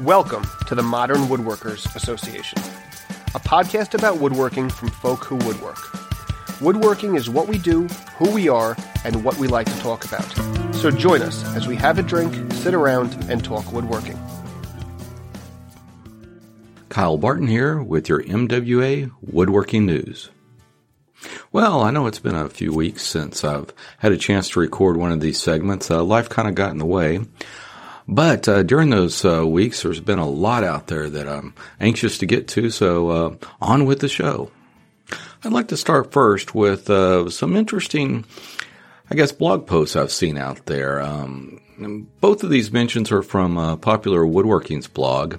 Welcome to the Modern Woodworkers Association, a podcast about woodworking from folk who woodwork. Woodworking is what we do, who we are, and what we like to talk about. So join us as we have a drink, sit around, and talk woodworking. Kyle Barton here with your MWA Woodworking News. Well, I know it's been a few weeks since I've had a chance to record one of these segments. Uh, life kind of got in the way. But uh, during those uh, weeks, there's been a lot out there that I'm anxious to get to, so uh, on with the show. I'd like to start first with uh, some interesting, I guess, blog posts I've seen out there. Um, both of these mentions are from uh, Popular Woodworking's blog.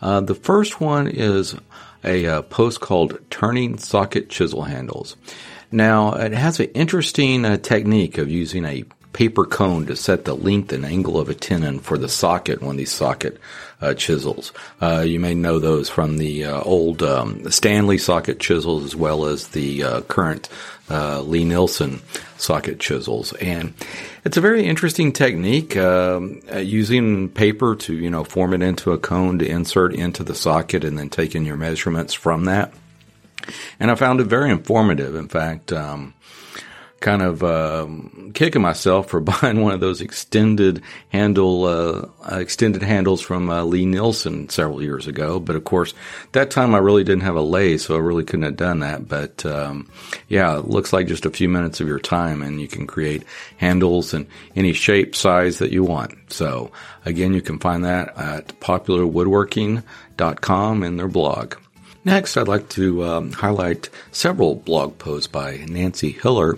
Uh, the first one is a post called Turning Socket Chisel Handles. Now, it has an interesting technique of using a paper cone to set the length and angle of a tenon for the socket when these socket uh, chisels. Uh, you may know those from the uh, old um, Stanley socket chisels as well as the uh, current uh, Lie-Nielsen socket chisels. And it's a very interesting technique um, uh, using paper to, you know, form it into a cone to insert into the socket and then taking your measurements from that. And I found it very informative. In fact, um, kind of um, kicking myself for buying one of those extended handle uh, uh, extended handles from uh, Lie-Nielsen several years ago. But of course, that time I really didn't have a lathe, so I really couldn't have done that. But um, yeah, it looks like just a few minutes of your time, and you can create handles in any shape, size that you want. So again, you can find that at popularwoodworking.com in their blog. Next, I'd like to um, highlight several blog posts by Nancy Hiller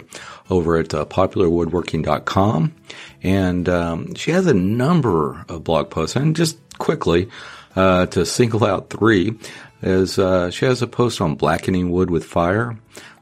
over at uh, popularwoodworking.com. And um, she has a number of blog posts. And just quickly, uh, to single out three, is uh, she has a post on blackening wood with fire,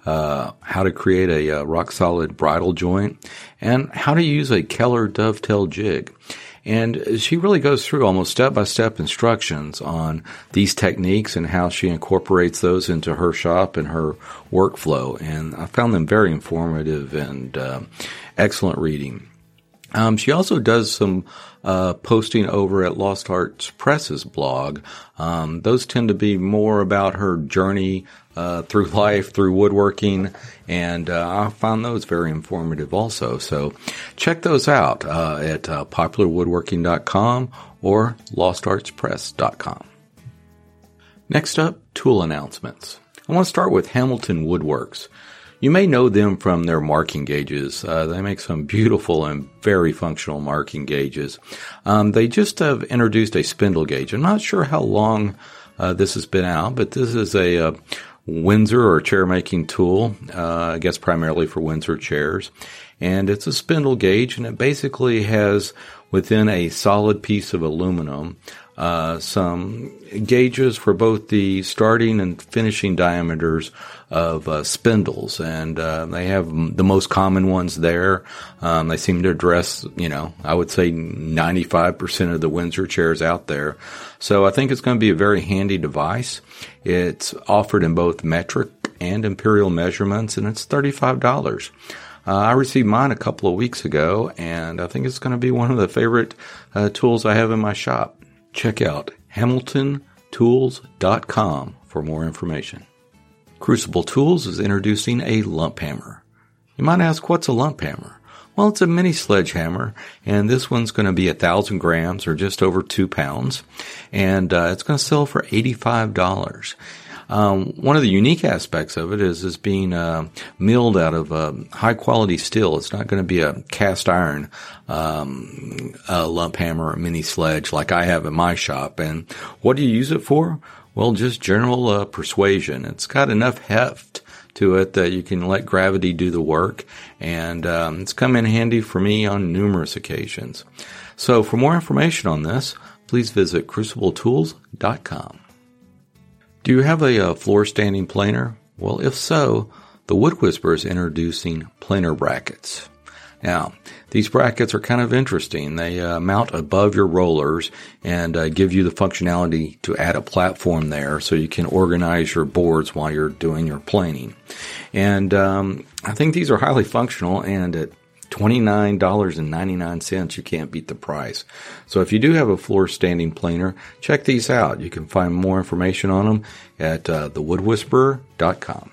uh, how to create a uh, rock solid bridle joint, and how to use a Keller dovetail jig. And she really goes through almost step by step instructions on these techniques and how she incorporates those into her shop and her workflow. And I found them very informative and uh, excellent reading. Um, she also does some uh, posting over at Lost Arts Press's blog. Um, those tend to be more about her journey uh, through life, through woodworking, and uh, I found those very informative also. So check those out uh, at uh, popularwoodworking.com or lostartspress.com. Next up, tool announcements. I want to start with Hamilton Woodworks. You may know them from their marking gauges. Uh, they make some beautiful and very functional marking gauges. Um, they just have introduced a spindle gauge. I'm not sure how long uh, this has been out, but this is a, a uh, Windsor or chair making tool. Uh, I guess primarily for Windsor chairs, and it's a spindle gauge, and it basically has within a solid piece of aluminum uh, some gauges for both the starting and finishing diameters of uh, spindles, and uh, they have the most common ones there. Um, they seem to address, you know, I would say 95% of the Windsor chairs out there. So I think it's going to be a very handy device. It's offered in both metric and imperial measurements, and it's $35. Uh, I received mine a couple of weeks ago, and I think it's going to be one of the favorite uh, tools I have in my shop. Check out hamiltontools.com for more information. Crucible Tools is introducing a lump hammer. You might ask, what's a lump hammer? Well, it's a mini sledgehammer, and this one's going to be a thousand grams or just over two pounds, and uh, it's going to sell for eighty-five dollars. Um, one of the unique aspects of it is is being uh, milled out of uh, high quality steel. It's not going to be a cast iron um, lump hammer or mini sledge like I have in my shop. And what do you use it for? Well, just general uh, persuasion. It's got enough heft to it that you can let gravity do the work, and um, it's come in handy for me on numerous occasions. So, for more information on this, please visit crucibletools.com. Do you have a, a uh, floor standing planer? Well, if so, the Wood Whisperer is introducing planer brackets. Now, these brackets are kind of interesting. They uh, mount above your rollers and uh, give you the functionality to add a platform there so you can organize your boards while you're doing your planing. And um, I think these are highly functional and at $29.99. You can't beat the price. So if you do have a floor standing planer, check these out. You can find more information on them at uh, thewoodwhisperer.com.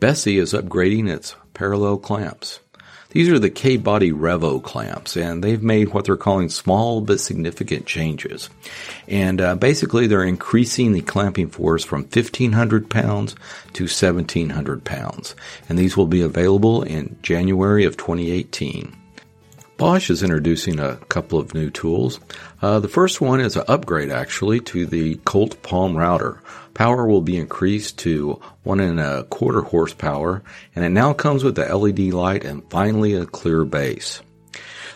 Bessey is upgrading its parallel clamps. These are the K-Body Revo clamps, and they've made what they're calling small but significant changes. And uh, basically, they're increasing the clamping force from 1,500 pounds to 1,700 pounds. And these will be available in January of 2018. Bosch is introducing a couple of new tools. Uh, the first one is an upgrade, actually, to the Colt Palm router. Power will be increased to one and a quarter horsepower, and it now comes with the LED light and finally a clear base.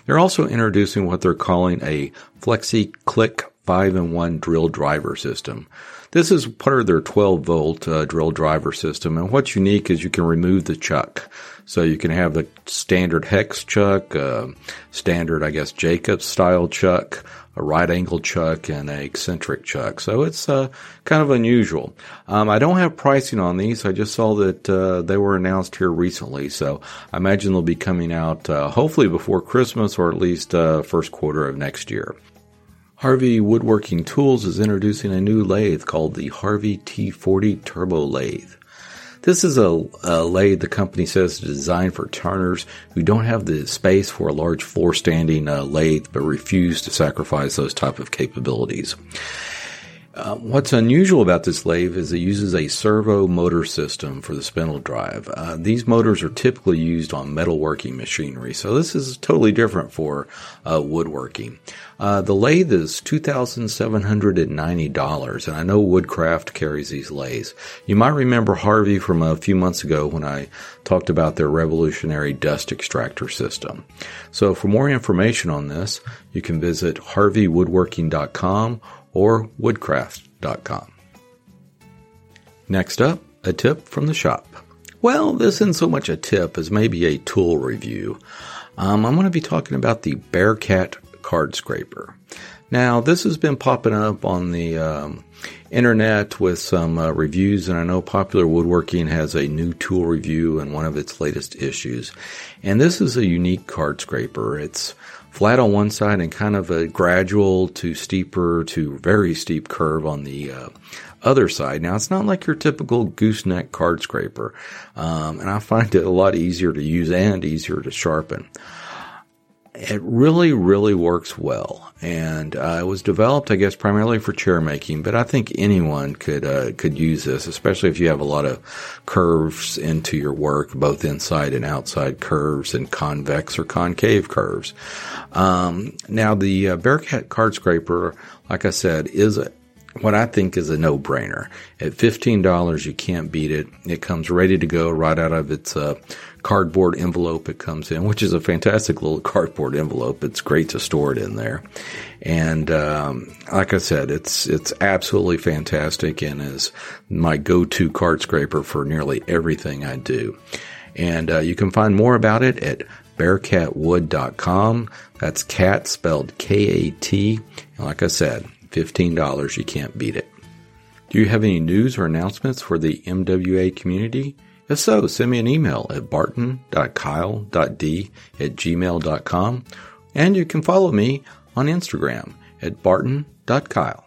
They're also introducing what they're calling a Flexi Click 5 in 1 drill driver system. This is part of their 12 volt uh, drill driver system, and what's unique is you can remove the chuck. So you can have the standard hex chuck, uh, standard, I guess, Jacobs style chuck, a right angle chuck and a eccentric chuck. So it's uh, kind of unusual. Um, I don't have pricing on these. I just saw that uh, they were announced here recently. So I imagine they'll be coming out uh, hopefully before Christmas or at least uh, first quarter of next year. Harvey Woodworking Tools is introducing a new lathe called the Harvey T40 Turbo Lathe. This is a, a lathe the company says is designed for turners who don't have the space for a large floor standing uh, lathe but refuse to sacrifice those type of capabilities. Uh, what's unusual about this lathe is it uses a servo motor system for the spindle drive. Uh, these motors are typically used on metalworking machinery, so this is totally different for uh, woodworking. Uh, the lathe is $2,790, and I know Woodcraft carries these lathes. You might remember Harvey from a few months ago when I talked about their revolutionary dust extractor system. So for more information on this, you can visit harveywoodworking.com or woodcraft.com. Next up, a tip from the shop. Well, this isn't so much a tip as maybe a tool review. Um, I'm going to be talking about the Bearkat card scraper. Now, this has been popping up on the um, internet with some uh, reviews, and I know Popular Woodworking has a new tool review in one of its latest issues. And this is a unique card scraper. It's flat on one side and kind of a gradual to steeper to very steep curve on the uh, other side. Now, it's not like your typical gooseneck card scraper, um, and I find it a lot easier to use and easier to sharpen. It really, really works well, and uh, it was developed, I guess, primarily for chair making. But I think anyone could uh, could use this, especially if you have a lot of curves into your work, both inside and outside curves, and convex or concave curves. Um, now, the uh, Bearkat card scraper, like I said, is a, what I think is a no-brainer. At $15, you can't beat it. It comes ready to go right out of its uh, cardboard envelope it comes in, which is a fantastic little cardboard envelope. It's great to store it in there. And um, like I said, it's it's absolutely fantastic and is my go-to card scraper for nearly everything I do. And uh, you can find more about it at bearkatwood.com. That's cat spelled K-A-T. Like I said, $15, you can't beat it. Do you have any news or announcements for the MWA community? If so, send me an email at barton.kyle.d at gmail.com and you can follow me on Instagram at barton.kyle.